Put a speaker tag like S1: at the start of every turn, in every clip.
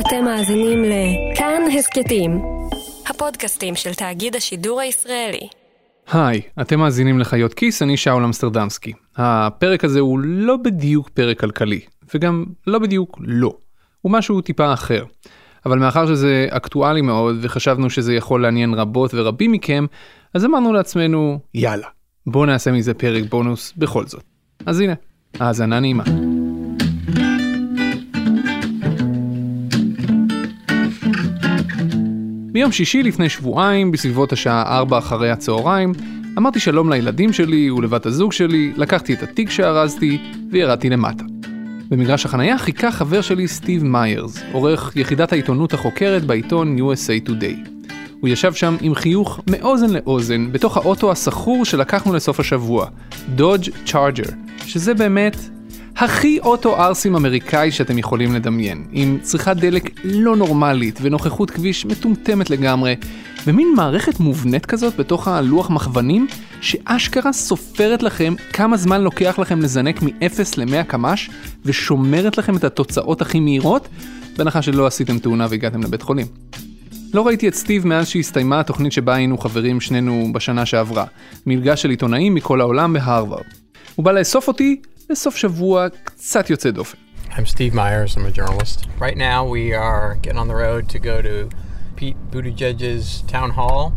S1: אתם מאזינים לכאן הסכתים, הפודקאסטים של תאגיד השידור הישראלי.
S2: היי, אתם מאזינים לחיות כיס, אני שאול אמסטרדמסקי. הפרק הזה הוא לא בדיוק פרק כלכלי, וגם לא בדיוק לא. הוא משהו טיפה אחר. אבל מאחר שזה אקטואלי מאוד וחשבנו שזה יכול לעניין רבות ורבים מכם, אז אמרנו לעצמנו, יאללה, בואו נעשה מזה פרק בונוס בכל זאת. אז הנה, האזנה נעימה. ביום שישי לפני שבועיים, בסביבות השעה 4 אחרי הצהריים, אמרתי שלום לילדים שלי ולבת הזוג שלי, לקחתי את התיק שארזתי וירדתי למטה. במגרש החנייה חיכה חבר שלי סטיב מיירס, עורך יחידת העיתונות החוקרת בעיתון USA Today. הוא ישב שם עם חיוך מאוזן לאוזן בתוך האוטו הסחור שלקחנו לסוף השבוע, דודג' צ'ארג'ר, שזה באמת הכי אוטו ארסים אמריקאי שאתם יכולים לדמיין, עם צריכת דלק לא נורמלית ונוכחות כביש מטומטמת לגמרי, ומין מערכת מובנית כזאת בתוך הלוח מכוונים, שאשכרה סופרת לכם כמה זמן לוקח לכם לזנק מ-0 ל-100 קמ"ש, ושומרת לכם את התוצאות הכי מהירות, בהנחה שלא עשיתם תאונה והגעתם לבית חולים. לא ראיתי את סטיב מאז שהסתיימה התוכנית שבה היינו חברים שנינו בשנה שעברה, מלגה של עיתונאים מכל העולם בהרווארד. הוא בא לאסוף אותי לסוף שבוע קצת יוצא דופן.
S3: I'm Steve Myers, I'm a journalist. Right now we are getting on the road to go to Pete Buttigieg's town hall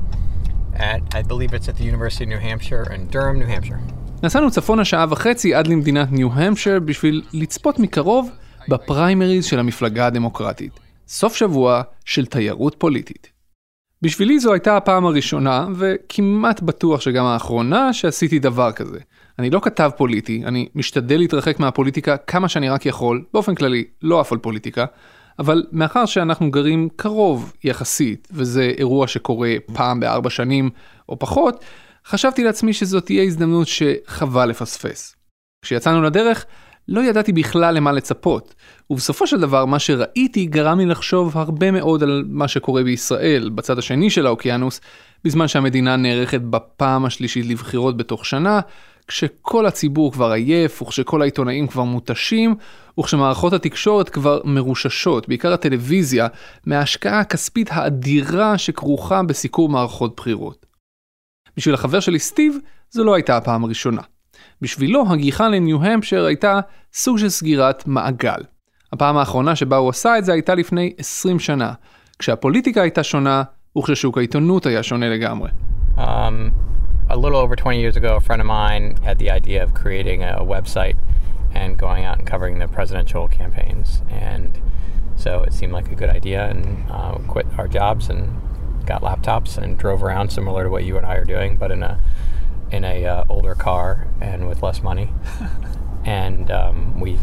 S3: at, I believe it's at the University of New Hampshire in Durham, New Hampshire.
S2: נסענו צפונה שעה וחצי עד למדינת ניו-המפשר בשביל לצפות מקרוב בפריימריז של המפלגה הדמוקרטית. סוף שבוע של תיירות פוליטית. בשבילי זו הייתה הפעם הראשונה, וכמעט בטוח שגם האחרונה, שעשיתי דבר כזה. אני לא כתב פוליטי, אני משתדל להתרחק מהפוליטיקה כמה שאני רק יכול, באופן כללי, לא עף על פוליטיקה, אבל מאחר שאנחנו גרים קרוב יחסית, וזה אירוע שקורה פעם בארבע שנים או פחות, חשבתי לעצמי שזאת תהיה הזדמנות שחבל לפספס. כשיצאנו לדרך, לא ידעתי בכלל למה לצפות, ובסופו של דבר מה שראיתי גרם לי לחשוב הרבה מאוד על מה שקורה בישראל, בצד השני של האוקיינוס, בזמן שהמדינה נערכת בפעם השלישית לבחירות בתוך שנה, כשכל הציבור כבר עייף, וכשכל העיתונאים כבר מותשים, וכשמערכות התקשורת כבר מרוששות, בעיקר הטלוויזיה, מההשקעה הכספית האדירה שכרוכה בסיקור מערכות בחירות. בשביל החבר שלי סטיב, זו לא הייתה הפעם הראשונה. בשבילו הגיחה לניו-המפשר הייתה סוג של סגירת מעגל. הפעם האחרונה שבה הוא עשה את זה הייתה לפני 20 שנה, כשהפוליטיקה הייתה שונה וכששוק העיתונות היה שונה לגמרי.
S3: Um, a little over 20 years ago, a friend of mine had the idea of creating a website and going out and covering the presidential campaigns. And so it seemed like a good idea, and uh, quit our jobs and got laptops and drove around similar to what you and I are doing, but in a in a uh, older car and with less money. and um, we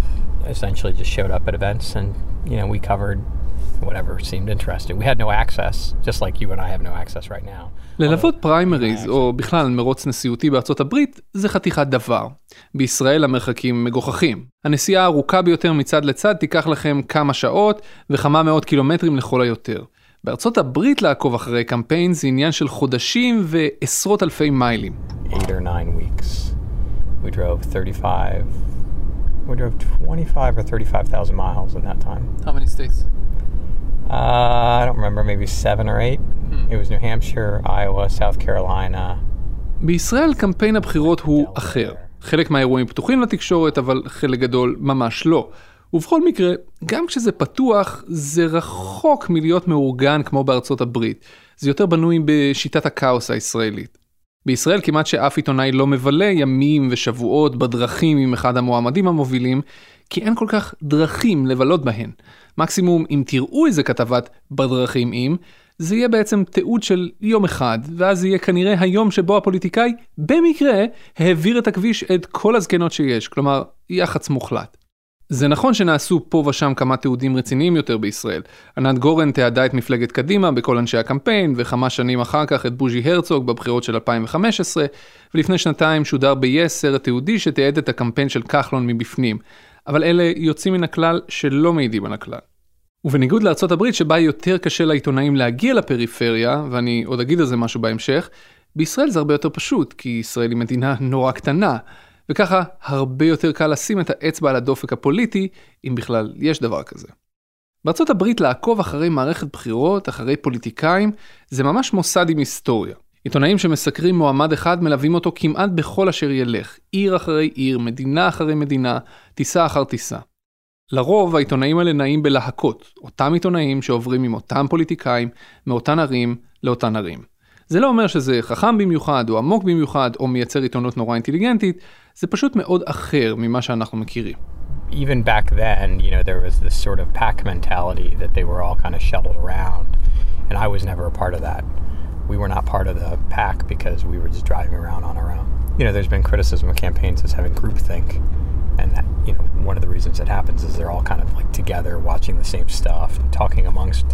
S3: essentially just showed up at events and you know we covered whatever seemed interesting. We had no access, just like you and I have no access right now.
S2: ללוות פריימריז או בכלל מרוץ נשיאותי בארצות הברית זה חתיכת דבר. בישראל המרחקים מגוחכים. הנסיעה הארוכה ביותר מצד לצד תיקח לכם כמה שעות וכמה מאות קילומטרים לכל היותר. בארצות הברית לעקוב אחרי קמפיין זה עניין של חודשים ועשרות אלפי מיילים.
S3: Eight or nine weeks. We drove 35, we drove 25 or 35,000 miles in that time.
S2: How many states?
S3: Uh, I don't remember, maybe seven or eight. It was New Hampshire, Iowa, South Carolina.
S2: בישראל קמפיין הבחירות הוא אחר. חלק מהאירועים פתוחים לתקשורת, אבל חלק גדול ממש לא. ובכל מקרה, גם כשזה פתוח, זה רחוק מלהיות מאורגן כמו בארצות הברית. זה יותר בנוי בשיטת הכאוס הישראלית. בישראל כמעט שאף עיתונאי לא מבלה ימים ושבועות בדרכים עם אחד המועמדים המובילים, כי אין כל כך דרכים לבלות בהן. מקסימום אם תראו איזה כתבת בדרכים עם, זה יהיה בעצם תיעוד של יום אחד, ואז יהיה כנראה היום שבו הפוליטיקאי במקרה העביר את הכביש את כל הזקנות שיש, כלומר יח"צ מוחלט. זה נכון שנעשו פה ושם כמה תיעודים רציניים יותר בישראל. ענת גורן תיעדה את מפלגת קדימה בכל אנשי הקמפיין, וכמה שנים אחר כך את בוז'י הרצוג בבחירות של 2015, ולפני שנתיים שודר ב-yes סרט תיעודי שתיעד את הקמפיין של כחלון מבפנים. אבל אלה יוצאים מן הכלל שלא מעידים על הכלל. ובניגוד הברית שבה יותר קשה לעיתונאים להגיע לפריפריה, ואני עוד אגיד על זה משהו בהמשך, בישראל זה הרבה יותר פשוט, כי ישראל היא מדינה נורא קטנה, וככה הרבה יותר קל לשים את האצבע על הדופק הפוליטי, אם בכלל יש דבר כזה. בארצות הברית לעקוב אחרי מערכת בחירות, אחרי פוליטיקאים, זה ממש מוסד עם היסטוריה. עיתונאים שמסקרים מועמד אחד מלווים אותו כמעט בכל אשר ילך, עיר אחרי עיר, מדינה אחרי מדינה, טיסה אחר טיסה. לרוב העיתונאים האלה נעים בלהקות, אותם עיתונאים שעוברים עם אותם פוליטיקאים, מאותן ערים לאותן ערים. זה לא אומר שזה חכם במיוחד, או עמוק במיוחד, או מייצר עיתונות נורא אינטליגנטית, זה פשוט מאוד אחר ממה שאנחנו מכירים.
S3: Even back then, you know, there was this sort of pack mentality that they were all kind of shuttled around, and I was never a part of that. We were not part of the pack because we were just driving around on our own. You know, there's been criticism of campaigns as having groupthink, and that you know one of the reasons it happens is they're all kind of like together watching the same stuff talking amongst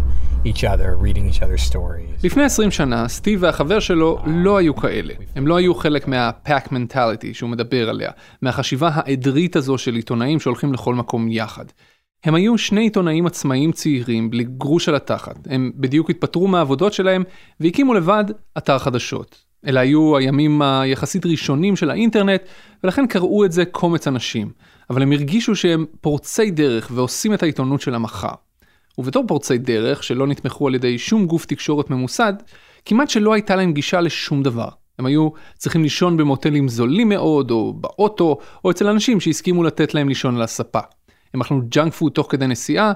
S3: each other, reading each other's stories.
S2: לפני 20 שנה, סטיב והחבר שלו לא היו כאלה. הם לא היו חלק מה-pack mentality שהוא מדבר עליה, מהחשיבה העדרית הזו של עיתונאים שהולכים לכל מקום יחד. הם היו שני עיתונאים עצמאיים צעירים בלי גרוש על התחת. הם בדיוק התפטרו מהעבודות שלהם והקימו לבד אתר חדשות. אלה היו הימים היחסית ראשונים של האינטרנט, ולכן קראו את זה קומץ אנשים. אבל הם הרגישו שהם פורצי דרך ועושים את העיתונות של המחר. ובתור פורצי דרך, שלא נתמכו על ידי שום גוף תקשורת ממוסד, כמעט שלא הייתה להם גישה לשום דבר. הם היו צריכים לישון במוטלים זולים מאוד, או באוטו, או אצל אנשים שהסכימו לתת להם לישון על הספה. הם אכלו ג'אנק פוד תוך כדי נסיעה,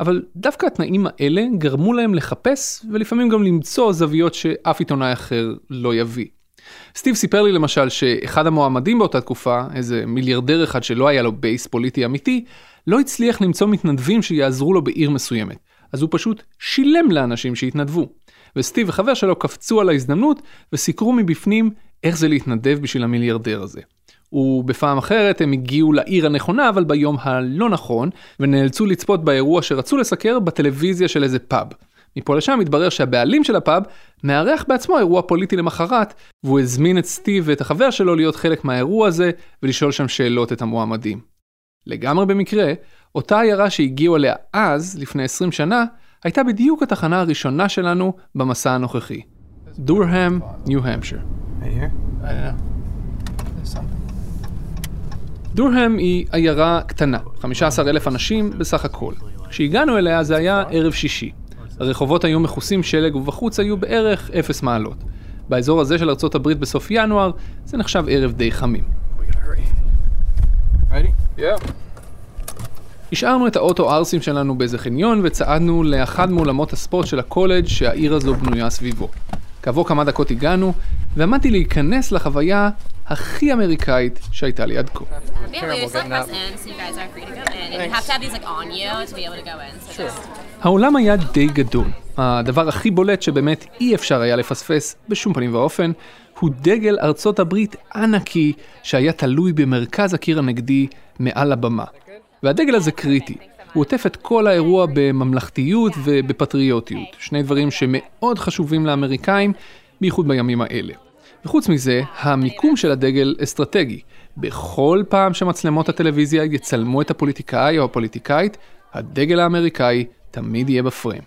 S2: אבל דווקא התנאים האלה גרמו להם לחפש, ולפעמים גם למצוא זוויות שאף עיתונאי אחר לא יביא. סטיב סיפר לי למשל שאחד המועמדים באותה תקופה, איזה מיליארדר אחד שלא היה לו בייס פוליטי אמיתי, לא הצליח למצוא מתנדבים שיעזרו לו בעיר מסוימת. אז הוא פשוט שילם לאנשים שהתנדבו. וסטיב וחבר שלו קפצו על ההזדמנות וסיקרו מבפנים איך זה להתנדב בשביל המיליארדר הזה. ובפעם אחרת הם הגיעו לעיר הנכונה אבל ביום הלא נכון ונאלצו לצפות באירוע שרצו לסקר בטלוויזיה של איזה פאב. מפה לשם התברר שהבעלים של הפאב מארח בעצמו אירוע פוליטי למחרת והוא הזמין את סטיב ואת החבר שלו להיות חלק מהאירוע הזה ולשאול שם שאלות את המועמדים. לגמרי במקרה, אותה עיירה שהגיעו אליה אז, לפני 20 שנה, הייתה בדיוק התחנה הראשונה שלנו במסע הנוכחי. דורהם, ניו-המפשר. דורהם היא עיירה קטנה, 15 אלף אנשים בסך הכל. כשהגענו אליה זה היה ערב שישי. הרחובות היו מכוסים שלג ובחוץ היו בערך 0 מעלות. באזור הזה של ארצות הברית בסוף ינואר זה נחשב ערב די חמים. השארנו את האוטו ארסים שלנו באיזה חניון וצעדנו לאחד מאולמות הספורט של הקולג' שהעיר הזו בנויה סביבו. כעבור כמה דקות הגענו, ועמדתי להיכנס לחוויה הכי אמריקאית שהייתה לי עד כה. העולם היה די גדול. הדבר הכי בולט שבאמת אי אפשר היה לפספס בשום פנים ואופן, הוא דגל ארצות הברית ענקי שהיה תלוי במרכז הקיר הנגדי מעל הבמה. והדגל הזה קריטי. הוא עוטף את כל האירוע בממלכתיות ובפטריוטיות, שני דברים שמאוד חשובים לאמריקאים, בייחוד בימים האלה. וחוץ מזה, המיקום של הדגל אסטרטגי. בכל פעם שמצלמות הטלוויזיה יצלמו את הפוליטיקאי או הפוליטיקאית, הדגל האמריקאי תמיד יהיה בפריים.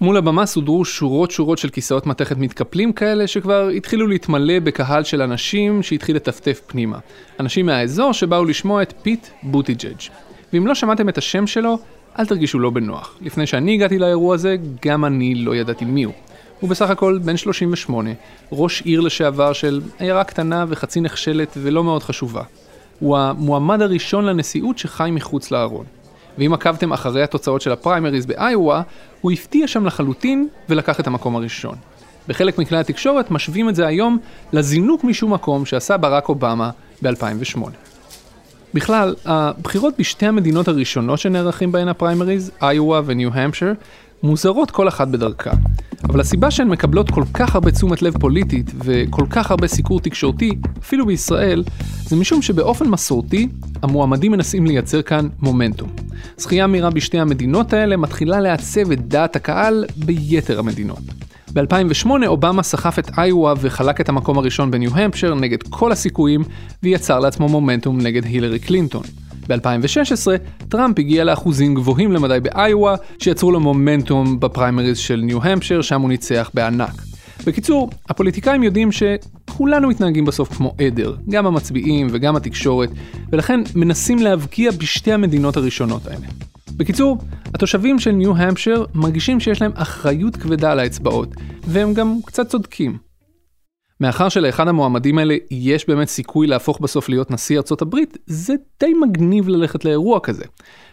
S2: מול הבמה סודרו שורות שורות של כיסאות מתכת מתקפלים כאלה שכבר התחילו להתמלא בקהל של אנשים שהתחיל לטפטף פנימה. אנשים מהאזור שבאו לשמוע את פיט בוטיג'אג'. ואם לא שמעתם את השם שלו, אל תרגישו לא בנוח. לפני שאני הגעתי לאירוע הזה, גם אני לא ידעתי מי הוא. הוא בסך הכל בן 38, ראש עיר לשעבר של עיירה קטנה וחצי נחשלת ולא מאוד חשובה. הוא המועמד הראשון לנשיאות שחי מחוץ לארון. ואם עקבתם אחרי התוצאות של הפריימריז באיואה, הוא הפתיע שם לחלוטין ולקח את המקום הראשון. בחלק מכלי התקשורת משווים את זה היום לזינוק משום מקום שעשה ברק אובמה ב-2008. בכלל, הבחירות בשתי המדינות הראשונות שנערכים בהן הפריימריז, איואה וניו-המפשר, מוזרות כל אחת בדרכה. אבל הסיבה שהן מקבלות כל כך הרבה תשומת לב פוליטית וכל כך הרבה סיקור תקשורתי, אפילו בישראל, זה משום שבאופן מסורתי, המועמדים מנסים לייצר כאן מומנטום. זכייה מהירה בשתי המדינות האלה מתחילה לעצב את דעת הקהל ביתר המדינות. ב-2008 אובמה סחף את איואה וחלק את המקום הראשון בניו-המפשר נגד כל הסיכויים ויצר לעצמו מומנטום נגד הילרי קלינטון. ב-2016 טראמפ הגיע לאחוזים גבוהים למדי באיואה שיצרו לו מומנטום בפריימריז של ניו-המפשר שם הוא ניצח בענק. בקיצור, הפוליטיקאים יודעים שכולנו מתנהגים בסוף כמו עדר, גם המצביעים וגם התקשורת, ולכן מנסים להבקיע בשתי המדינות הראשונות האלה. בקיצור, התושבים של ניו-המפשר מרגישים שיש להם אחריות כבדה על האצבעות, והם גם קצת צודקים. מאחר שלאחד המועמדים האלה יש באמת סיכוי להפוך בסוף להיות נשיא ארצות הברית, זה די מגניב ללכת לאירוע כזה.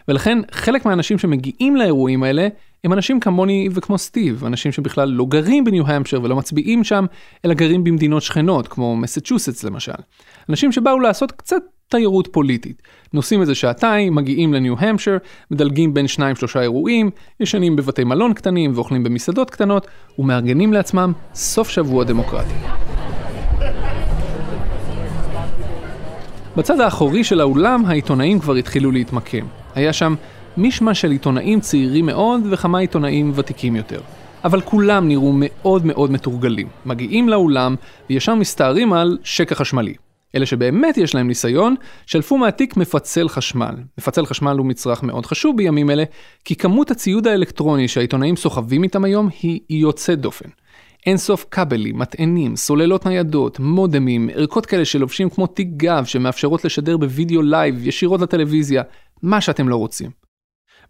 S2: ולכן חלק מהאנשים שמגיעים לאירועים האלה הם אנשים כמוני וכמו סטיב, אנשים שבכלל לא גרים בניו-המפשר ולא מצביעים שם, אלא גרים במדינות שכנות, כמו מסצ'וסטס למשל. אנשים שבאו לעשות קצת תיירות פוליטית. נוסעים איזה שעתיים, מגיעים לניו-המפשר, מדלגים בין שניים שלושה אירועים, ישנים בבתי מלון קטנים ואוכלים במסעדות קטנות, ומארגנים לעצמם סוף שבוע דמוקרטי. בצד האחורי של האולם העיתונאים כבר התחילו להתמקם. היה שם מישמע של עיתונאים צעירים מאוד וכמה עיתונאים ותיקים יותר. אבל כולם נראו מאוד מאוד מתורגלים. מגיעים לאולם וישר מסתערים על שקע חשמלי. אלה שבאמת יש להם ניסיון, שלפו מהתיק מפצל חשמל. מפצל חשמל הוא מצרך מאוד חשוב בימים אלה, כי כמות הציוד האלקטרוני שהעיתונאים סוחבים איתם היום היא יוצאת דופן. אין סוף כבלים, מטענים, סוללות ניידות, מודמים, ערכות כאלה שלובשים כמו תיק גב שמאפשרות לשדר בווידאו לייב ישירות לטלוויזיה, מה שאתם לא רוצים.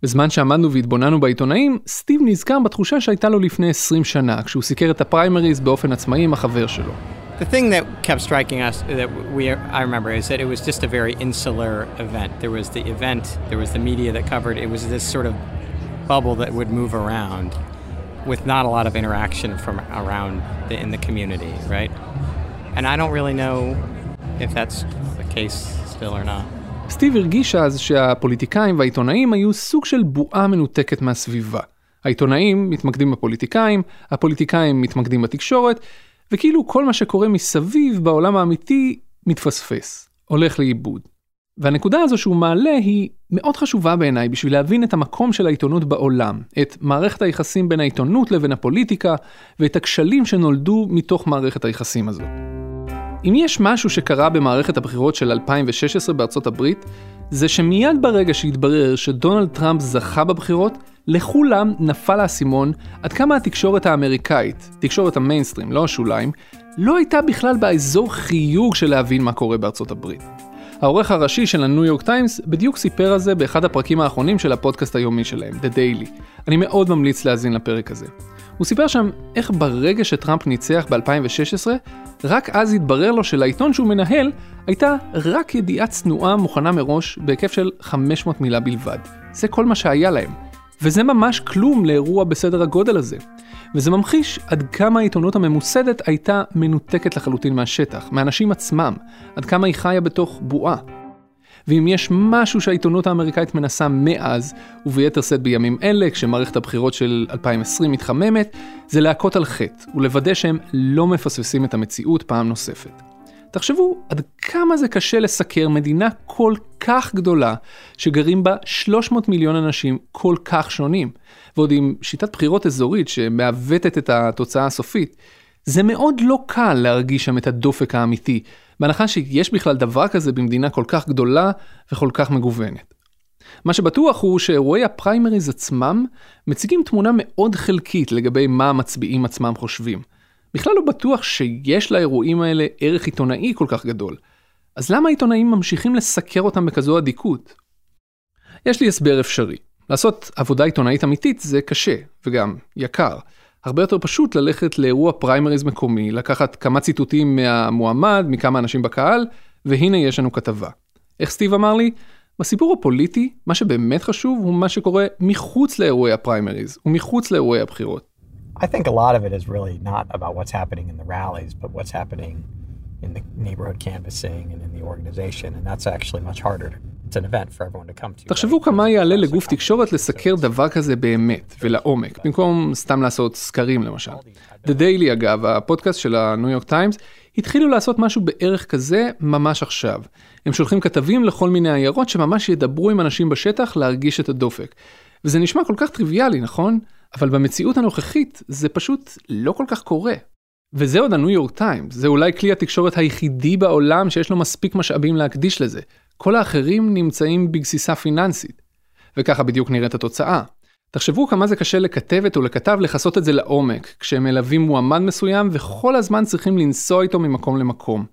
S2: בזמן שעמדנו והתבוננו בעיתונאים, סטיב נזכר בתחושה שהייתה לו לפני 20 שנה, כשהוא סיקר את הפריימריז באופן עצמאי עם החבר שלו.
S3: The thing that kept striking us that we I remember is that it was just a very insular event. There was the event, there was the media that covered. It was this sort of bubble that would move around with not a lot of interaction from around the, in the community, right? And I don't really know if that's the case still or not.
S2: סטיב הרגיש אז שהפוליטיקאים והעיתונאים היו סוג של בועה מנותקת מהסביבה. העיתונאים מתמקדים בפוליטיקאים, הפוליטיקאים מתמקדים בתקשורת, וכאילו כל מה שקורה מסביב בעולם האמיתי מתפספס, הולך לאיבוד. והנקודה הזו שהוא מעלה היא מאוד חשובה בעיניי בשביל להבין את המקום של העיתונות בעולם, את מערכת היחסים בין העיתונות לבין הפוליטיקה, ואת הכשלים שנולדו מתוך מערכת היחסים הזו. אם יש משהו שקרה במערכת הבחירות של 2016 בארצות הברית, זה שמיד ברגע שהתברר שדונלד טראמפ זכה בבחירות, לכולם נפל האסימון עד כמה התקשורת האמריקאית, תקשורת המיינסטרים, לא השוליים, לא הייתה בכלל באזור חיוג של להבין מה קורה בארצות הברית. העורך הראשי של הניו יורק טיימס בדיוק סיפר על זה באחד הפרקים האחרונים של הפודקאסט היומי שלהם, The Daily. אני מאוד ממליץ להאזין לפרק הזה. הוא סיפר שם איך ברגע שטראמפ ניצח ב-2016, רק אז התברר לו שלעיתון שהוא מנהל הייתה רק ידיעה צנועה מוכנה מראש בהיקף של 500 מילה בלבד. זה כל מה שהיה להם. וזה ממש כלום לאירוע בסדר הגודל הזה. וזה ממחיש עד כמה העיתונות הממוסדת הייתה מנותקת לחלוטין מהשטח, מהאנשים עצמם, עד כמה היא חיה בתוך בועה. ואם יש משהו שהעיתונות האמריקאית מנסה מאז, וביתר שאת בימים אלה, כשמערכת הבחירות של 2020 מתחממת, זה להכות על חטא, ולוודא שהם לא מפספסים את המציאות פעם נוספת. תחשבו עד כמה זה קשה לסקר מדינה כל כך גדולה, שגרים בה 300 מיליון אנשים כל כך שונים, ועוד עם שיטת בחירות אזורית שמעוותת את התוצאה הסופית. זה מאוד לא קל להרגיש שם את הדופק האמיתי, בהנחה שיש בכלל דבר כזה במדינה כל כך גדולה וכל כך מגוונת. מה שבטוח הוא שאירועי הפריימריז עצמם מציגים תמונה מאוד חלקית לגבי מה המצביעים עצמם חושבים. בכלל לא בטוח שיש לאירועים האלה ערך עיתונאי כל כך גדול. אז למה העיתונאים ממשיכים לסקר אותם בכזו אדיקות? יש לי הסבר אפשרי. לעשות עבודה עיתונאית אמיתית זה קשה, וגם יקר. הרבה יותר פשוט ללכת לאירוע פריימריז מקומי, לקחת כמה ציטוטים מהמועמד, מכמה אנשים בקהל, והנה יש לנו כתבה. איך סטיב אמר לי? בסיפור הפוליטי, מה שבאמת חשוב הוא מה שקורה מחוץ לאירועי הפריימריז ומחוץ לאירועי הבחירות.
S3: I think a lot of it is really not about what's happening in the rallies, but what's happening in the neighborhood canvassing and in the organization, and that's actually much harder. It's an event for everyone to come to.
S2: תחשבו כמה יעלה לגוף תקשורת לסקר דבר כזה באמת ולעומק, במקום סתם לעשות סקרים למשל. The Daily אגב, הפודקאסט של הניו יורק טיימס, התחילו לעשות משהו בערך כזה ממש עכשיו. הם שולחים כתבים לכל מיני עיירות שממש ידברו עם אנשים בשטח להרגיש את הדופק. וזה נשמע כל כך טריוויאלי, נכון? אבל במציאות הנוכחית זה פשוט לא כל כך קורה. וזה עוד הניו יורק טיימס, זה אולי כלי התקשורת היחידי בעולם שיש לו מספיק משאבים להקדיש לזה. כל האחרים נמצאים בגסיסה פיננסית. וככה בדיוק נראית התוצאה. תחשבו כמה זה קשה לכתבת או לכתב לכסות את זה לעומק, כשהם מלווים מועמד מסוים וכל הזמן צריכים לנסוע איתו ממקום למקום.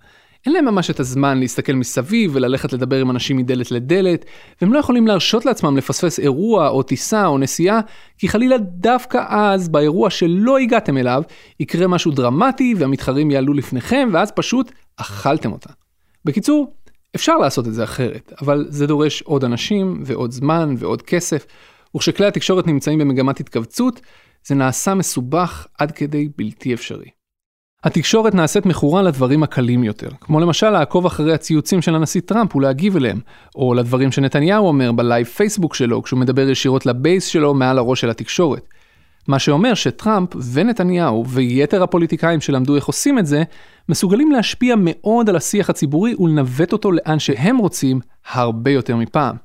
S2: אין להם ממש את הזמן להסתכל מסביב וללכת לדבר עם אנשים מדלת לדלת, והם לא יכולים להרשות לעצמם לפספס אירוע או טיסה או נסיעה, כי חלילה דווקא אז, באירוע שלא הגעתם אליו, יקרה משהו דרמטי והמתחרים יעלו לפניכם, ואז פשוט אכלתם אותה. בקיצור, אפשר לעשות את זה אחרת, אבל זה דורש עוד אנשים ועוד זמן ועוד כסף, וכשכלי התקשורת נמצאים במגמת התכווצות, זה נעשה מסובך עד כדי בלתי אפשרי. התקשורת נעשית מכורה לדברים הקלים יותר, כמו למשל לעקוב אחרי הציוצים של הנשיא טראמפ ולהגיב אליהם, או לדברים שנתניהו אומר בלייב פייסבוק שלו כשהוא מדבר ישירות לבייס שלו מעל הראש של התקשורת. מה שאומר שטראמפ ונתניהו ויתר הפוליטיקאים שלמדו איך עושים את זה, מסוגלים להשפיע מאוד על השיח הציבורי ולנווט אותו לאן שהם רוצים הרבה יותר מפעם.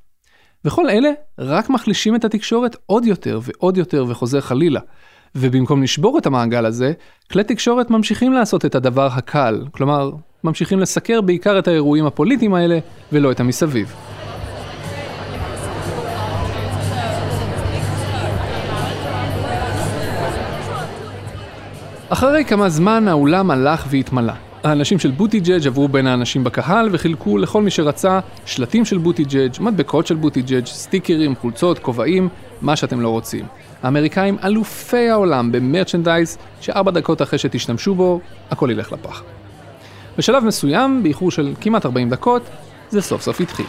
S2: וכל אלה רק מחלישים את התקשורת עוד יותר ועוד יותר וחוזר חלילה. ובמקום לשבור את המעגל הזה, כלי תקשורת ממשיכים לעשות את הדבר הקל, כלומר, ממשיכים לסקר בעיקר את האירועים הפוליטיים האלה, ולא את המסביב. אחרי כמה זמן האולם הלך והתמלא. האנשים של בוטיג'אג' עברו בין האנשים בקהל וחילקו לכל מי שרצה שלטים של בוטיג'אג', מדבקות של בוטיג'אג', סטיקרים, חולצות, כובעים, מה שאתם לא רוצים. האמריקאים אלופי העולם ב merchandise, שארבע דקות אחרי שתשתמשו בו, הכל ילך לפח. בשלב מסוים, באיחור של כמעט 40 דקות, זה סוף סוף התחיל.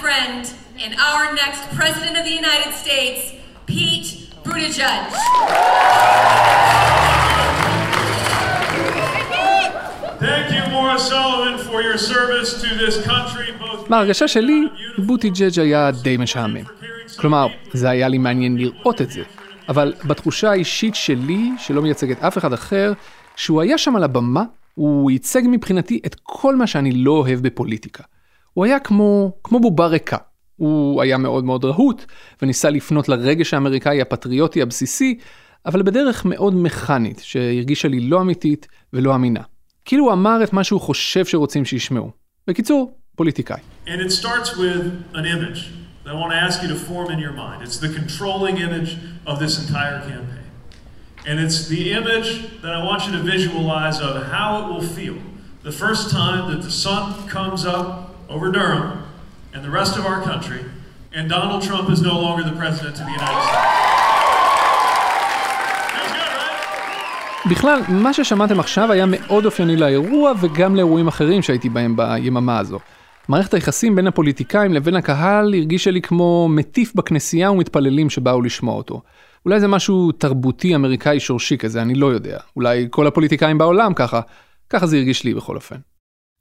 S2: friend Pete Buttigieg. בהרגשה שלי, בוטי ג'ג' היה די משעמם. כלומר, זה היה לי מעניין לראות את זה, אבל בתחושה האישית שלי, שלא מייצגת אף אחד אחר, שהוא היה שם על הבמה, הוא ייצג מבחינתי את כל מה שאני לא אוהב בפוליטיקה. הוא היה כמו, כמו בובה ריקה. הוא היה מאוד מאוד רהוט, וניסה לפנות לרגש האמריקאי הפטריוטי הבסיסי, אבל בדרך מאוד מכנית, שהרגישה לי לא אמיתית ולא אמינה. כאילו הוא אמר את מה שהוא חושב שרוצים שישמעו. בקיצור, פוליטיקאי. And it starts with an image that I want to ask you to form in your mind. It's the controlling image of this entire campaign. And it's the image that I want you to visualize of how it will feel the first time that the sun comes up over Durham and the rest of our country and Donald Trump is no longer the president of the United States. בכלל, מה ששמעתם עכשיו היה מאוד אופייני לאירוע וגם לאירועים אחרים שהייתי בהם ביממה הזו. מערכת היחסים בין הפוליטיקאים לבין הקהל הרגישה לי כמו מטיף בכנסייה ומתפללים שבאו לשמוע אותו. אולי זה משהו תרבותי אמריקאי שורשי כזה, אני לא יודע. אולי כל הפוליטיקאים בעולם ככה. ככה זה הרגיש לי בכל אופן.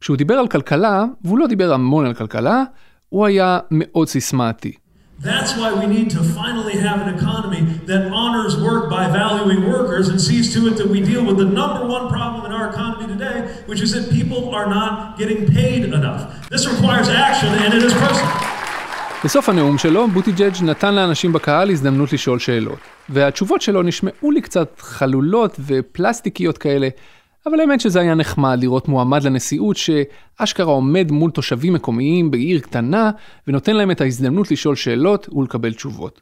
S2: כשהוא דיבר על כלכלה, והוא לא דיבר המון על כלכלה, הוא היה מאוד סיסמאתי. That's why we need to finally have an economy that honors work by valuing workers and sees to it that we deal with the number one problem in our economy today, which is that people are not getting paid enough. This requires action and it is personal. בסוף הנאום שלו, בוטיג'אג' נתן לאנשים בקהל הזדמנות לשאול שאלות, והתשובות שלו נשמעו לי קצת חלולות ופלסטיקיות כאלה, אבל האמת שזה היה נחמד לראות מועמד לנשיאות שאשכרה עומד מול תושבים מקומיים בעיר קטנה ונותן להם את ההזדמנות לשאול שאלות ולקבל תשובות.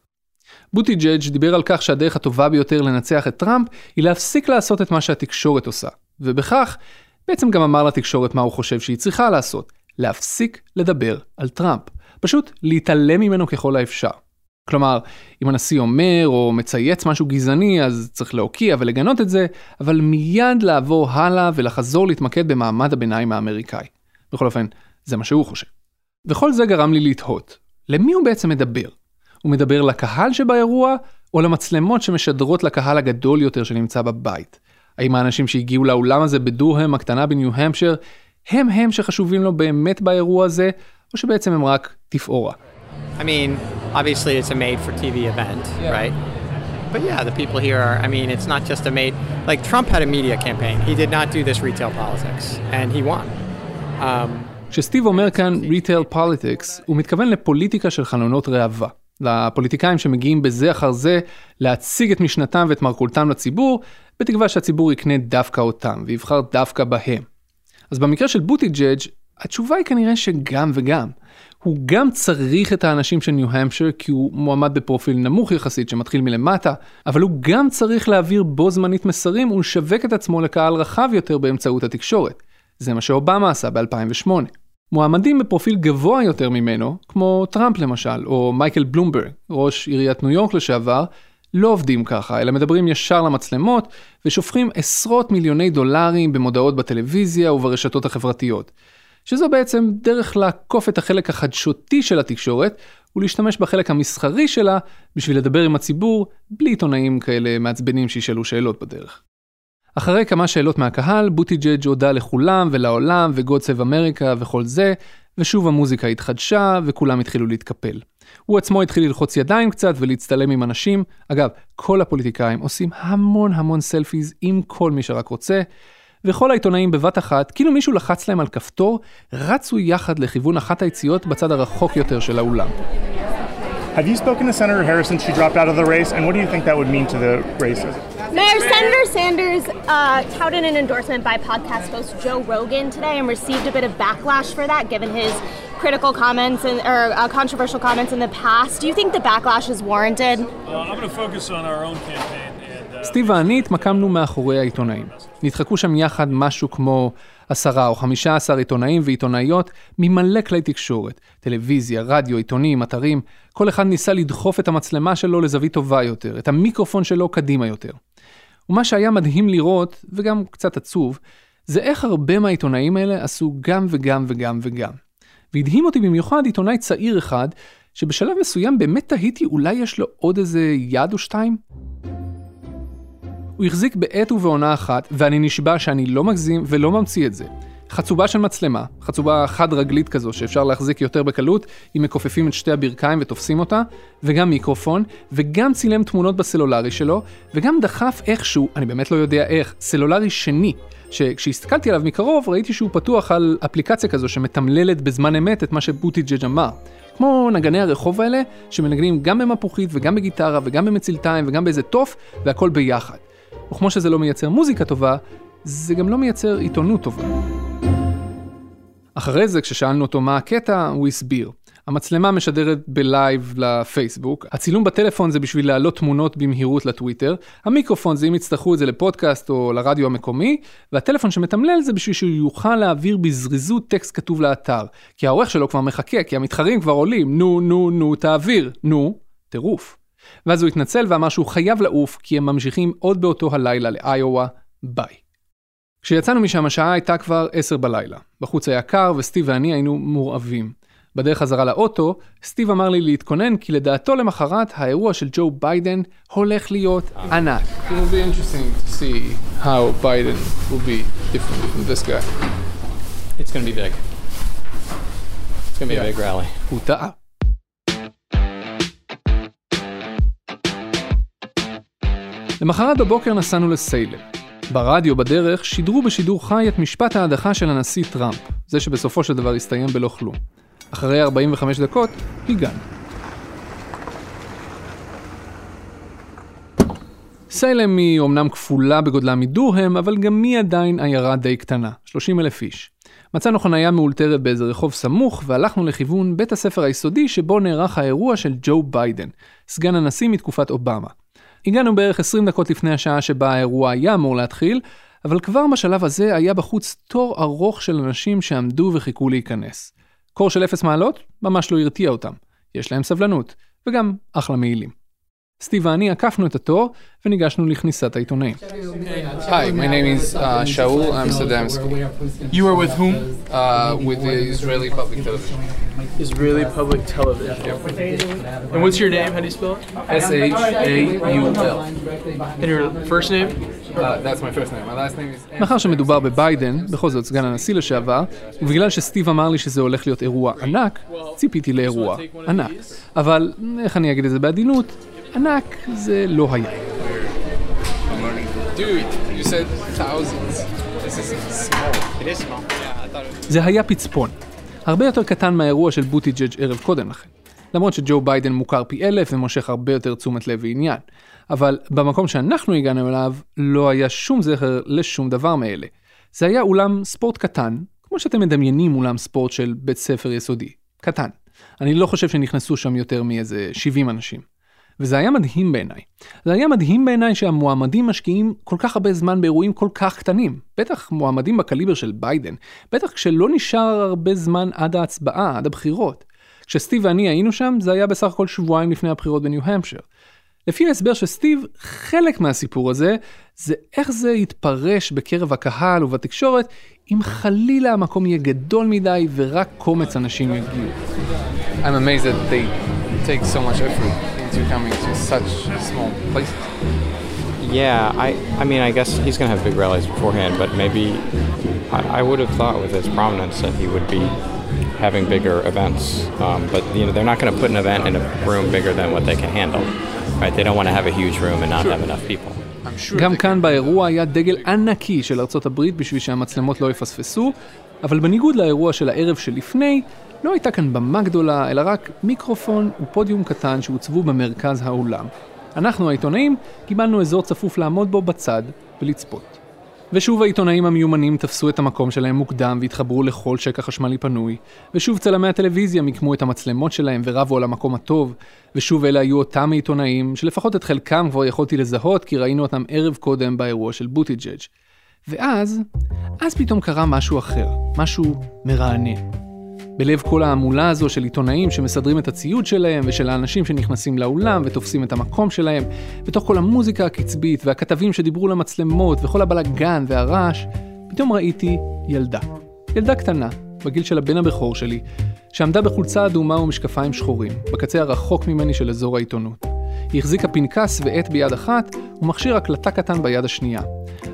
S2: בוטי ג'אג' דיבר על כך שהדרך הטובה ביותר לנצח את טראמפ היא להפסיק לעשות את מה שהתקשורת עושה, ובכך בעצם גם אמר לתקשורת מה הוא חושב שהיא צריכה לעשות, להפסיק לדבר על טראמפ, פשוט להתעלם ממנו ככל האפשר. כלומר, אם הנשיא אומר או מצייץ משהו גזעני, אז צריך להוקיע ולגנות את זה, אבל מיד לעבור הלאה ולחזור להתמקד במעמד הביניים האמריקאי. בכל אופן, זה מה שהוא חושב. וכל זה גרם לי לתהות, למי הוא בעצם מדבר? הוא מדבר לקהל שבאירוע, או למצלמות שמשדרות לקהל הגדול יותר שנמצא בבית? האם האנשים שהגיעו לאולם הזה בדוהם הקטנה בניו-המפשר, הם הם שחשובים לו באמת באירוע הזה, או שבעצם הם רק תפאורה? I mean, obviously it's a made for TV event, yeah. right? But yeah, the people here are, I mean, it's not just a made, like Trump had a media campaign. He did not do this retail politics, and he won. Um, כשסטיב אומר כאן retail politics, הוא מתכוון לפוליטיקה של חלונות ראווה. לפוליטיקאים שמגיעים בזה אחר זה להציג את משנתם ואת מרכולתם לציבור, בתקווה שהציבור יקנה דווקא אותם ויבחר דווקא בהם. אז במקרה של בוטי ג'אג' התשובה היא כנראה שגם וגם. הוא גם צריך את האנשים של ניו-המפשר כי הוא מועמד בפרופיל נמוך יחסית שמתחיל מלמטה, אבל הוא גם צריך להעביר בו זמנית מסרים ולשווק את עצמו לקהל רחב יותר באמצעות התקשורת. זה מה שאובמה עשה ב-2008. מועמדים בפרופיל גבוה יותר ממנו, כמו טראמפ למשל, או מייקל בלומברג, ראש עיריית ניו יורק לשעבר, לא עובדים ככה, אלא מדברים ישר למצלמות ושופכים עשרות מיליוני דולרים במודעות בטלוויזיה וברשתות החברתיות. שזו בעצם דרך לעקוף את החלק החדשותי של התקשורת ולהשתמש בחלק המסחרי שלה בשביל לדבר עם הציבור בלי עיתונאים כאלה מעצבנים שישאלו שאלות בדרך. אחרי כמה שאלות מהקהל, בוטיג'אג' הודה לכולם ולעולם ו God save America וכל זה, ושוב המוזיקה התחדשה וכולם התחילו להתקפל. הוא עצמו התחיל ללחוץ ידיים קצת ולהצטלם עם אנשים. אגב, כל הפוליטיקאים עושים המון המון selfies עם כל מי שרק רוצה, וכל העיתונאים בבת אחת, כאילו מישהו לחץ להם על כפתור, רצו יחד לכיוון אחת היציאות בצד הרחוק יותר של האולם.
S4: Have you spoken to Senator Harris since she dropped out of the race, and what do you think that would mean to the races?
S5: Mayor Senator Sanders uh, touted an endorsement by podcast host Joe Rogan today and received a bit of backlash for that, given his critical comments and or uh, controversial comments in the past. Do you think the backlash is warranted?
S6: Uh, I'm going to focus on our own campaign.
S2: סטיב ואני התמקמנו מאחורי העיתונאים. נדחקו שם יחד משהו כמו עשרה או חמישה עשר עיתונאים ועיתונאיות ממלא כלי תקשורת, טלוויזיה, רדיו, עיתונים, אתרים, כל אחד ניסה לדחוף את המצלמה שלו לזווית טובה יותר, את המיקרופון שלו קדימה יותר. ומה שהיה מדהים לראות, וגם קצת עצוב, זה איך הרבה מהעיתונאים האלה עשו גם וגם וגם וגם. והדהים אותי במיוחד עיתונאי צעיר אחד, שבשלב מסוים באמת תהיתי אולי יש לו עוד איזה יד או שתיים? הוא החזיק בעת ובעונה אחת, ואני נשבע שאני לא מגזים ולא ממציא את זה. חצובה של מצלמה, חצובה חד-רגלית כזו שאפשר להחזיק יותר בקלות אם מכופפים את שתי הברכיים ותופסים אותה, וגם מיקרופון, וגם צילם תמונות בסלולרי שלו, וגם דחף איכשהו, אני באמת לא יודע איך, סלולרי שני, שכשהסתכלתי עליו מקרוב ראיתי שהוא פתוח על אפליקציה כזו שמתמללת בזמן אמת את מה שבוטיג'אג' אמר. כמו נגני הרחוב האלה, שמנגנים גם במפוחית וגם בגיטרה וגם במצלתיים וגם באיזה תוף, והכל ביחד. וכמו שזה לא מייצר מוזיקה טובה, זה גם לא מייצר עיתונות טובה. אחרי זה, כששאלנו אותו מה הקטע, הוא הסביר. המצלמה משדרת בלייב לפייסבוק, הצילום בטלפון זה בשביל להעלות תמונות במהירות לטוויטר, המיקרופון זה אם יצטרכו את זה לפודקאסט או לרדיו המקומי, והטלפון שמתמלל זה בשביל שהוא יוכל להעביר בזריזות טקסט כתוב לאתר, כי העורך שלו כבר מחכה, כי המתחרים כבר עולים, נו נו נו תעביר, נו, טירוף. ואז הוא התנצל ואמר שהוא חייב לעוף, כי הם ממשיכים עוד באותו הלילה לאיואה, ביי. כשיצאנו משם השעה הייתה כבר עשר בלילה. בחוץ היה קר וסטיב ואני היינו מורעבים. בדרך חזרה לאוטו, סטיב אמר לי להתכונן כי לדעתו למחרת האירוע של ג'ו ביידן הולך להיות ענק. It will למחרת בבוקר נסענו לסיילם. ברדיו בדרך שידרו בשידור חי את משפט ההדחה של הנשיא טראמפ, זה שבסופו של דבר הסתיים בלא כלום. אחרי 45 דקות, הגענו. סיילם היא אומנם כפולה בגודלה מדורהם, אבל גם היא עדיין עיירה די קטנה, 30 אלף איש. מצאנו חניה מאולתרת באיזה רחוב סמוך, והלכנו לכיוון בית הספר היסודי שבו נערך האירוע של ג'ו ביידן, סגן הנשיא מתקופת אובמה. הגענו בערך 20 דקות לפני השעה שבה האירוע היה אמור להתחיל, אבל כבר בשלב הזה היה בחוץ תור ארוך של אנשים שעמדו וחיכו להיכנס. קור של אפס מעלות ממש לא הרתיע אותם. יש להם סבלנות, וגם אחלה מעילים. סטיב ואני עקפנו את התור וניגשנו לכניסת העיתונאים. היי, my name is uh, Shaul Amsterdamski.
S6: you are with whom?
S2: Uh, with the Israeli public television.
S6: Israeli Public Television. And what's your name? How do you spell it?
S2: S-H-A-U-L.
S6: And your first name?
S2: Uh, that's my first name. My last name is... מאחר שמדובר בביידן, בכל זאת סגן הנשיא לשעבר, ובגלל שסטיב אמר לי שזה הולך להיות אירוע ענק, ציפיתי לאירוע ענק. אבל, איך אני אגיד את זה בעדינות, ענק זה לא היה. Dude, you said thousands. This is small.
S3: It is small. Yeah, I thought it
S2: זה היה פצפון. הרבה יותר קטן מהאירוע של בוטיג'אג' ערב קודם לכן. למרות שג'ו ביידן מוכר פי אלף ומושך הרבה יותר תשומת לב ועניין. אבל במקום שאנחנו הגענו אליו, לא היה שום זכר לשום דבר מאלה. זה היה אולם ספורט קטן, כמו כמו שאתם מדמיינים אולם ספורט של בית ספר יסודי, קטן. אני לא חושב שנכנסו שם יותר מאיזה 70 אנשים. וזה היה מדהים בעיניי. זה היה מדהים בעיניי שהמועמדים משקיעים כל כך הרבה זמן באירועים כל כך קטנים. בטח מועמדים בקליבר של ביידן. בטח כשלא נשאר הרבה זמן עד ההצבעה, עד הבחירות. כשסטיב ואני היינו שם, זה היה בסך הכל שבועיים לפני הבחירות בניו-המפשר. לפי ההסבר של סטיב, חלק מהסיפור הזה, זה איך זה יתפרש בקרב הקהל ובתקשורת, אם חלילה המקום יהיה גדול מדי ורק קומץ אנשים יגיעו. I'm amazed that they take so much effort into coming to such small places.
S3: Yeah, I, I mean, I guess he's going to have big rallies beforehand, but maybe I, I would have thought with his prominence that he would be having bigger events. Um, but you know, they're not going to put an event in a room bigger than what they can handle. Right? They don't want to have a huge room and not have enough people.
S2: גם כאן באירוע היה דגל ענקי של ארצות הברית בשביל שהמצלמות לא יפספסו, אבל בניגוד לאירוע של הערב שלפני, לא הייתה כאן במה גדולה, אלא רק מיקרופון ופודיום קטן שהוצבו במרכז האולם. אנחנו העיתונאים קיבלנו אזור צפוף לעמוד בו בצד ולצפות. ושוב העיתונאים המיומנים תפסו את המקום שלהם מוקדם והתחברו לכל שקע חשמלי פנוי, ושוב צלמי הטלוויזיה מיקמו את המצלמות שלהם ורבו על המקום הטוב, ושוב אלה היו אותם העיתונאים, שלפחות את חלקם כבר יכולתי לזהות כי ראינו אותם ערב קודם באירוע של בוטיג'אג'. ואז, אז פתאום קרה משהו אחר, משהו מרענן. בלב כל ההמולה הזו של עיתונאים שמסדרים את הציוד שלהם ושל האנשים שנכנסים לאולם ותופסים את המקום שלהם, בתוך כל המוזיקה הקצבית והכתבים שדיברו למצלמות וכל הבלגן והרעש, פתאום ראיתי ילדה. ילדה קטנה, בגיל של הבן הבכור שלי, שעמדה בחולצה אדומה ומשקפיים שחורים, בקצה הרחוק ממני של אזור העיתונות. היא החזיקה פנקס ועט ביד אחת ומכשיר הקלטה קטן ביד השנייה.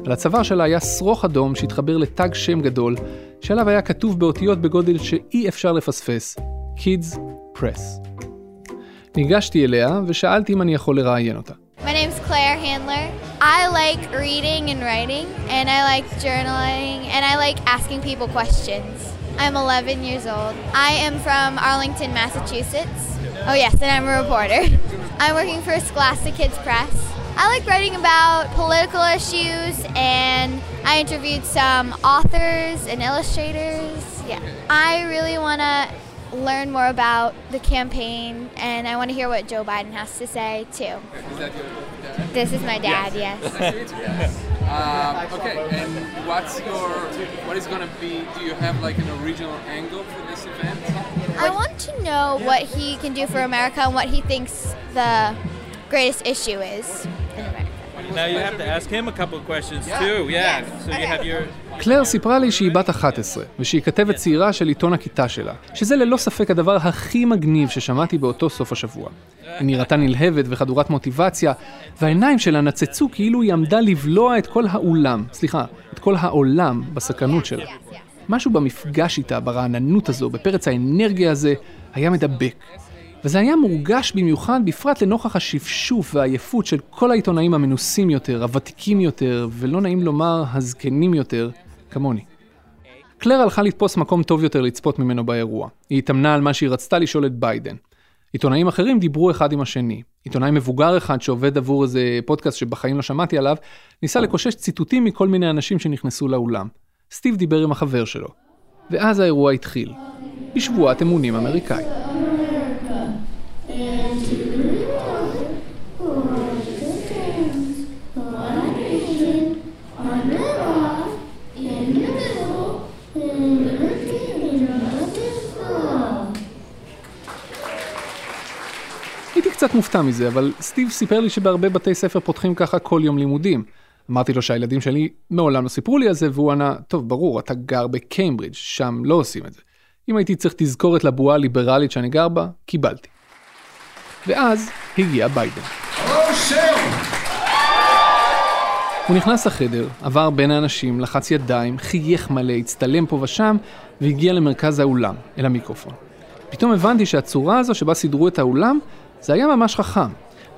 S2: על הצוואר שלה היה שרוך אדום שהתחבר לתג שם גדול, שעליו היה כתוב באותיות בגודל שאי אפשר לפספס, Kids Press. ניגשתי אליה ושאלתי אם אני יכול לראיין אותה.
S7: My name's Claire Handler. I like reading and writing, and I like journaling, and I like asking people questions. I'm 11 years old. I am from Arlington, Massachusetts. Oh, yes, and I'm a reporter. I'm working for Scholastic Kids Press. I like writing about political issues, and I interviewed some authors and illustrators. Yeah. I really want to learn more about the campaign, and I want to hear what Joe Biden has to say, too. Is This is my dad, yes.
S2: Um, okay, and what's your, what is gonna be, do you have like an original angle for this event?
S7: I want to know what he can do for America and what he thinks the greatest issue is.
S8: Now you have to ask him a couple of questions too. Yeah. So you have your.
S2: קלר סיפרה לי שהיא בת 11, ושהיא כתבת צעירה של עיתון הכיתה שלה, שזה ללא ספק הדבר הכי מגניב ששמעתי באותו סוף השבוע. היא נראתה נלהבת וחדורת מוטיבציה, והעיניים שלה נצצו כאילו היא עמדה לבלוע את כל האולם, סליחה, את כל העולם בסקרנות שלה. משהו במפגש איתה, ברעננות הזו, בפרץ האנרגיה הזה, היה מדבק. וזה היה מורגש במיוחד בפרט לנוכח השפשוף והעייפות של כל העיתונאים המנוסים יותר, הוותיקים יותר, ולא נעים לומר הזקנים יותר, כמוני. קלר הלכה לתפוס מקום טוב יותר לצפות ממנו באירוע. היא התאמנה על מה שהיא רצתה לשאול את ביידן. עיתונאים אחרים דיברו אחד עם השני. עיתונאי מבוגר אחד שעובד עבור איזה פודקאסט שבחיים לא שמעתי עליו, ניסה לקושש ציטוטים מכל מיני אנשים שנכנסו לאולם. סטיב דיבר עם החבר שלו. ואז האירוע התחיל. בשבועת אמונים אמריקאי. הייתי קצת מופתע מזה, אבל סטיב סיפר לי שבהרבה בתי ספר פותחים ככה כל יום לימודים. אמרתי לו שהילדים שלי מעולם לא סיפרו לי על זה, והוא ענה, טוב, ברור, אתה גר בקיימברידג', שם לא עושים את זה. אם הייתי צריך תזכורת לבועה הליברלית שאני גר בה, קיבלתי. ואז הגיע ביידן. הוא נכנס לחדר, עבר בין האנשים, לחץ ידיים, חייך מלא, הצטלם פה ושם, והגיע למרכז האולם, אל המיקרופון. פתאום הבנתי שהצורה הזו שבה סידרו את האולם, זה היה ממש חכם.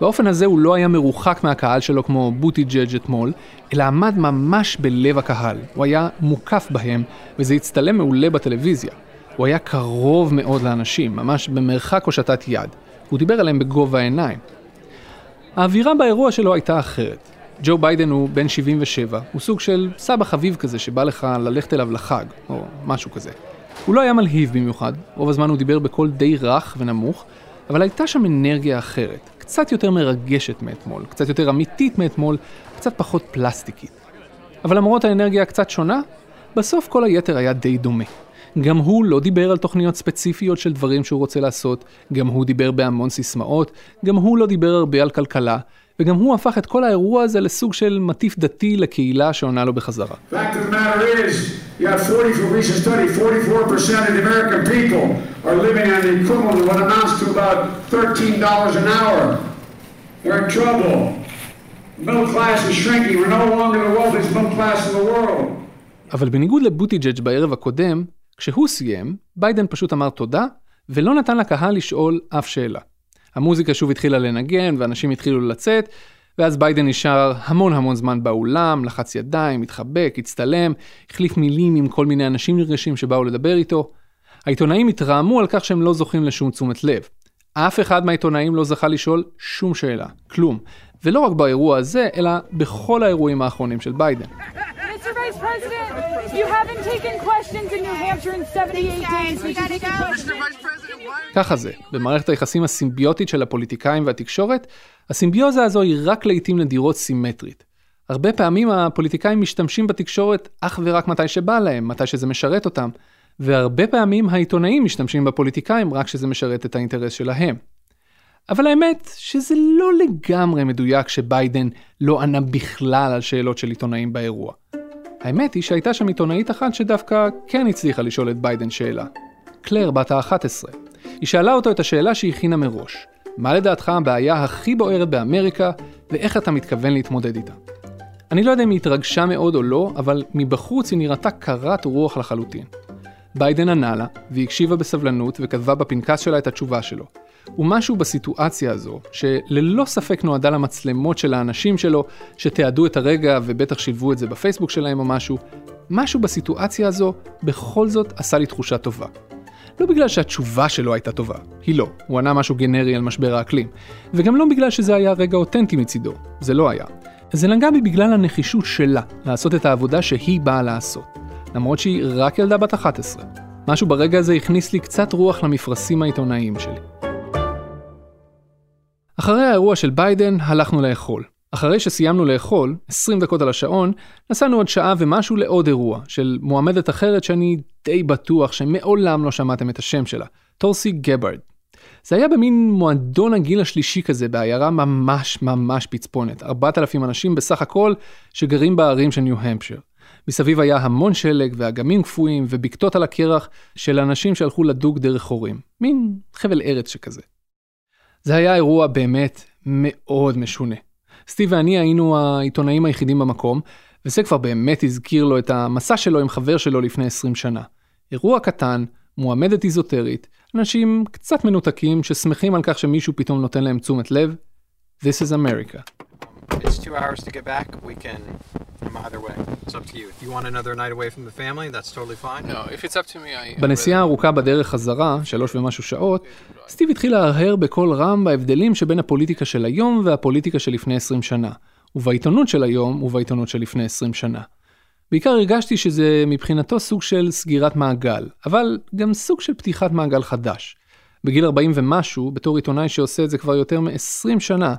S2: באופן הזה הוא לא היה מרוחק מהקהל שלו כמו בוטי ג'אג' אתמול, אלא עמד ממש בלב הקהל. הוא היה מוקף בהם, וזה הצטלם מעולה בטלוויזיה. הוא היה קרוב מאוד לאנשים, ממש במרחק הושטת יד. הוא דיבר עליהם בגובה העיניים. האווירה באירוע שלו הייתה אחרת. ג'ו ביידן הוא בן 77, הוא סוג של סבא חביב כזה שבא לך ללכת אליו לחג, או משהו כזה. הוא לא היה מלהיב במיוחד, רוב הזמן הוא דיבר בקול די רך ונמוך, אבל הייתה שם אנרגיה אחרת, קצת יותר מרגשת מאתמול, קצת יותר אמיתית מאתמול, קצת פחות פלסטיקית. אבל למרות האנרגיה הקצת שונה, בסוף כל היתר היה די דומה. גם הוא לא דיבר על תוכניות ספציפיות של דברים שהוא רוצה לעשות, גם הוא דיבר בהמון סיסמאות, גם הוא לא דיבר הרבה על כלכלה, וגם הוא הפך את כל האירוע הזה לסוג של מטיף דתי לקהילה שעונה לו בחזרה. אבל בניגוד לבוטיג'ג' בערב הקודם, כשהוא סיים, ביידן פשוט אמר תודה, ולא נתן לקהל לשאול אף שאלה. המוזיקה שוב התחילה לנגן, ואנשים התחילו לצאת, ואז ביידן נשאר המון המון זמן באולם, לחץ ידיים, התחבק, הצטלם, החליף מילים עם כל מיני אנשים נרגשים שבאו לדבר איתו. העיתונאים התרעמו על כך שהם לא זוכים לשום תשומת לב. אף אחד מהעיתונאים לא זכה לשאול שום שאלה, כלום. ולא רק באירוע הזה, אלא בכל האירועים האחרונים של ביידן. ככה זה, במערכת היחסים הסימביוטית של הפוליטיקאים והתקשורת, הסימביוזה הזו היא רק לעיתים נדירות סימטרית. הרבה פעמים הפוליטיקאים משתמשים בתקשורת אך ורק מתי שבא להם, מתי שזה משרת אותם, והרבה פעמים העיתונאים משתמשים בפוליטיקאים רק כשזה משרת את האינטרס שלהם. אבל האמת שזה לא לגמרי מדויק שביידן לא ענה בכלל על שאלות של עיתונאים באירוע. האמת היא שהייתה שם עיתונאית אחת שדווקא כן הצליחה לשאול את ביידן שאלה. קלר בת ה-11. היא שאלה אותו את השאלה שהכינה מראש. מה לדעתך הבעיה הכי בוערת באמריקה, ואיך אתה מתכוון להתמודד איתה? אני לא יודע אם היא התרגשה מאוד או לא, אבל מבחוץ היא נראתה קרת רוח לחלוטין. ביידן ענה לה, והיא הקשיבה בסבלנות וכתבה בפנקס שלה את התשובה שלו. ומשהו בסיטואציה הזו, שללא ספק נועדה למצלמות של האנשים שלו, שתיעדו את הרגע ובטח שילבו את זה בפייסבוק שלהם או משהו, משהו בסיטואציה הזו בכל זאת עשה לי תחושה טובה. לא בגלל שהתשובה שלו הייתה טובה, היא לא, הוא ענה משהו גנרי על משבר האקלים, וגם לא בגלל שזה היה רגע אותנטי מצידו, זה לא היה. זה נגע בי בגלל הנחישות שלה לעשות את העבודה שהיא באה לעשות, למרות שהיא רק ילדה בת 11. משהו ברגע הזה הכניס לי קצת רוח למפרשים העיתונאיים שלי. אחרי האירוע של ביידן הלכנו לאכול. אחרי שסיימנו לאכול, 20 דקות על השעון, נסענו עוד שעה ומשהו לעוד אירוע, של מועמדת אחרת שאני די בטוח שמעולם לא שמעתם את השם שלה, טורסי גברד. זה היה במין מועדון הגיל השלישי כזה בעיירה ממש ממש פצפונת, 4,000 אנשים בסך הכל שגרים בערים של ניו-המפשר. מסביב היה המון שלג ואגמים קפואים ובקתות על הקרח של אנשים שהלכו לדוג דרך חורים, מין חבל ארץ שכזה. זה היה אירוע באמת מאוד משונה. סטיב ואני היינו העיתונאים היחידים במקום, וזה כבר באמת הזכיר לו את המסע שלו עם חבר שלו לפני 20 שנה. אירוע קטן, מועמדת איזוטרית, אנשים קצת מנותקים ששמחים על כך שמישהו פתאום נותן להם תשומת לב. This is America.
S3: It's two hours to get back. We can from either way. It's up to you. If you want another night away from the family, that's totally fine.
S6: No, if it's up to me, I...
S2: בנסיעה הארוכה בדרך חזרה, שלוש ומשהו שעות, סטיב התחיל להרהר בקול רם בהבדלים שבין הפוליטיקה של היום והפוליטיקה של לפני 20 שנה, ובעיתונות של היום ובעיתונות של לפני 20 שנה. בעיקר הרגשתי שזה מבחינתו סוג של סגירת מעגל, אבל גם סוג של פתיחת מעגל חדש. בגיל 40 ומשהו, בתור עיתונאי שעושה את זה כבר יותר מ-20 שנה,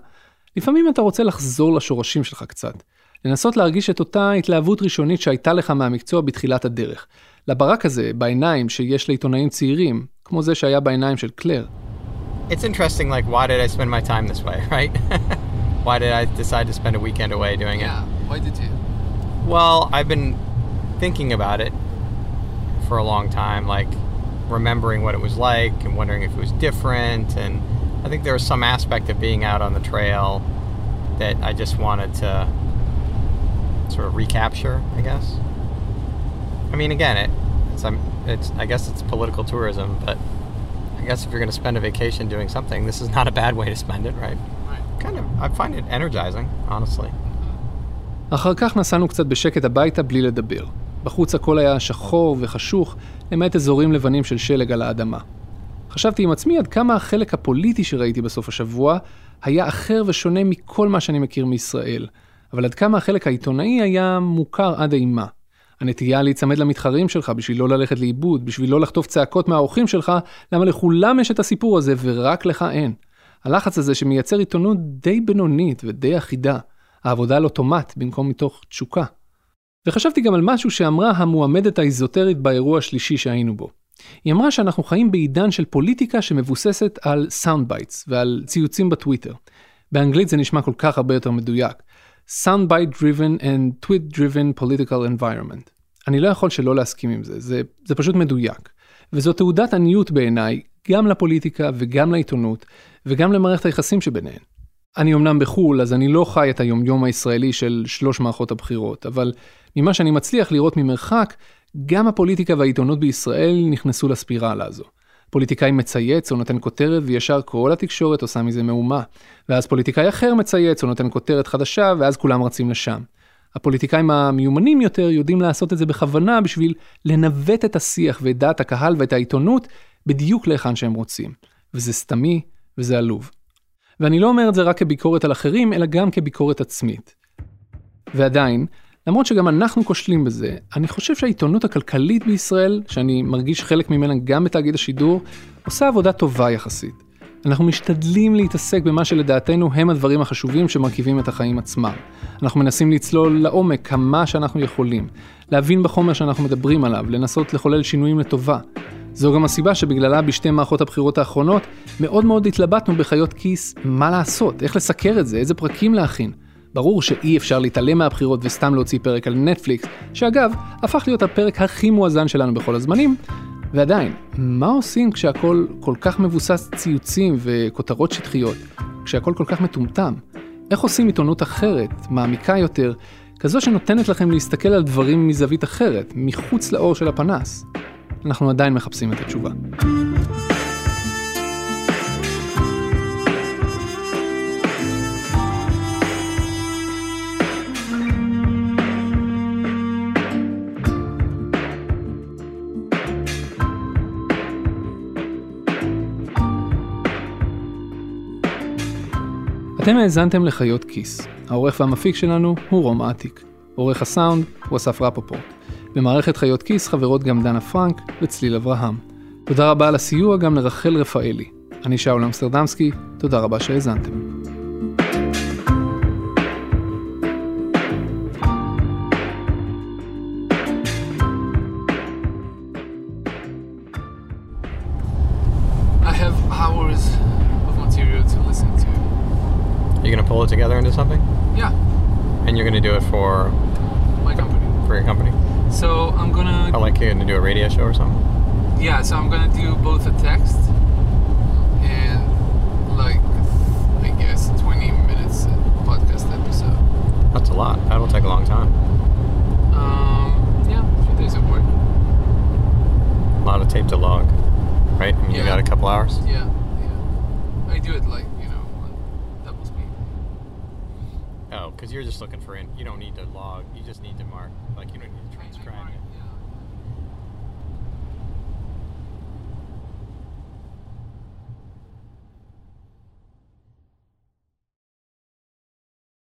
S2: לפעמים אתה רוצה לחזור לשורשים שלך קצת. לנסות להרגיש את אותה התלהבות ראשונית שהייתה לך מהמקצוע בתחילת הדרך. לברק הזה, בעיניים שיש לעיתונאים צעירים, כמו זה שהיה בעיניים של קלר.
S3: It's interesting, like, why did I spend my time this way, right? why did I decide to spend a weekend away doing it?
S6: Yeah, why did you?
S3: Well, I've been thinking about it for a long time, like remembering what it was like and wondering if it was different. And I think there was some aspect of being out on the trail that I just wanted to sort of recapture, I guess. I mean, again, it, it's, um, it's, I guess it's political tourism, but I guess if you're going to spend a vacation doing something, this is not a bad way to spend it, right?
S6: Right.
S3: Kind of, I find it energizing, honestly.
S2: אחר כך נסענו קצת בשקט הביתה בלי לדבר. בחוץ הכל היה שחור וחשוך, למעט אזורים לבנים של שלג על האדמה. חשבתי עם עצמי עד כמה החלק הפוליטי שראיתי בסוף השבוע היה אחר ושונה מכל מה שאני מכיר מישראל, אבל עד כמה החלק העיתונאי היה מוכר עד אימה. הנטייה להיצמד למתחרים שלך בשביל לא ללכת לאיבוד, בשביל לא לחטוף צעקות מהאורחים שלך, למה לכולם יש את הסיפור הזה ורק לך אין. הלחץ הזה שמייצר עיתונות די בינונית ודי אחידה. העבודה על אוטומט במקום מתוך תשוקה. וחשבתי גם על משהו שאמרה המועמדת האיזוטרית באירוע השלישי שהיינו בו. היא אמרה שאנחנו חיים בעידן של פוליטיקה שמבוססת על sound bites ועל ציוצים בטוויטר. באנגלית זה נשמע כל כך הרבה יותר מדויק. Sound bite driven and tweet driven political environment. אני לא יכול שלא להסכים עם זה, זה, זה פשוט מדויק. וזו תעודת עניות בעיניי, גם לפוליטיקה וגם לעיתונות, וגם למערכת היחסים שביניהן. אני אמנם בחו"ל, אז אני לא חי את היומיום הישראלי של שלוש מערכות הבחירות, אבל ממה שאני מצליח לראות ממרחק, גם הפוליטיקה והעיתונות בישראל נכנסו לספירלה הזו. פוליטיקאי מצייץ או נותן כותרת וישר כל התקשורת עושה מזה מהומה. ואז פוליטיקאי אחר מצייץ או נותן כותרת חדשה ואז כולם רצים לשם. הפוליטיקאים המיומנים יותר יודעים לעשות את זה בכוונה בשביל לנווט את השיח ואת דעת הקהל ואת העיתונות בדיוק להיכן שהם רוצים. וזה סתמי וזה עלוב. ואני לא אומר את זה רק כביקורת על אחרים, אלא גם כביקורת עצמית. ועדיין, למרות שגם אנחנו כושלים בזה, אני חושב שהעיתונות הכלכלית בישראל, שאני מרגיש חלק ממנה גם בתאגיד השידור, עושה עבודה טובה יחסית. אנחנו משתדלים להתעסק במה שלדעתנו הם הדברים החשובים שמרכיבים את החיים עצמם. אנחנו מנסים לצלול לעומק כמה שאנחנו יכולים, להבין בחומר שאנחנו מדברים עליו, לנסות לחולל שינויים לטובה. זו גם הסיבה שבגללה בשתי מערכות הבחירות האחרונות מאוד מאוד התלבטנו בחיות כיס מה לעשות, איך לסקר את זה, איזה פרקים להכין. ברור שאי אפשר להתעלם מהבחירות וסתם להוציא פרק על נטפליקס, שאגב, הפך להיות הפרק הכי מואזן שלנו בכל הזמנים, ועדיין, מה עושים כשהכול כל כך מבוסס ציוצים וכותרות שטחיות, כשהכול כל כך מטומטם? איך עושים עיתונות אחרת, מעמיקה יותר, כזו שנותנת לכם להסתכל על דברים מזווית אחרת, מחוץ לאור של הפנס? אנחנו עדיין מחפשים את התשובה. אתם האזנתם לחיות כיס. העורך והמפיק שלנו הוא רום אטיק. עורך הסאונד הוא אסף רפופורט. במערכת חיות כיס חברות גם דנה פרנק וצליל אברהם. תודה רבה על הסיוע גם לרחל רפאלי. אני שאול אמסטרדמסקי, תודה רבה שהאזנתם.
S3: You're gonna pull it together into something,
S6: Yeah,
S3: and you're gonna do it for
S6: my company.
S3: for your company.
S6: So I'm gonna
S3: I like you're gonna do a radio show or something.
S6: yeah, so I'm gonna do both a text and like I guess 20 minutes podcast episode.
S3: That's a lot. That'll take a long time.
S6: Um, yeah, a few days at work.
S3: A lot of tape to log, right? I mean, you got a couple hours.
S6: Yeah, yeah. I do it like you know on double speed.
S3: Oh, because you're just looking for in. You don't need to log. You just need to mark.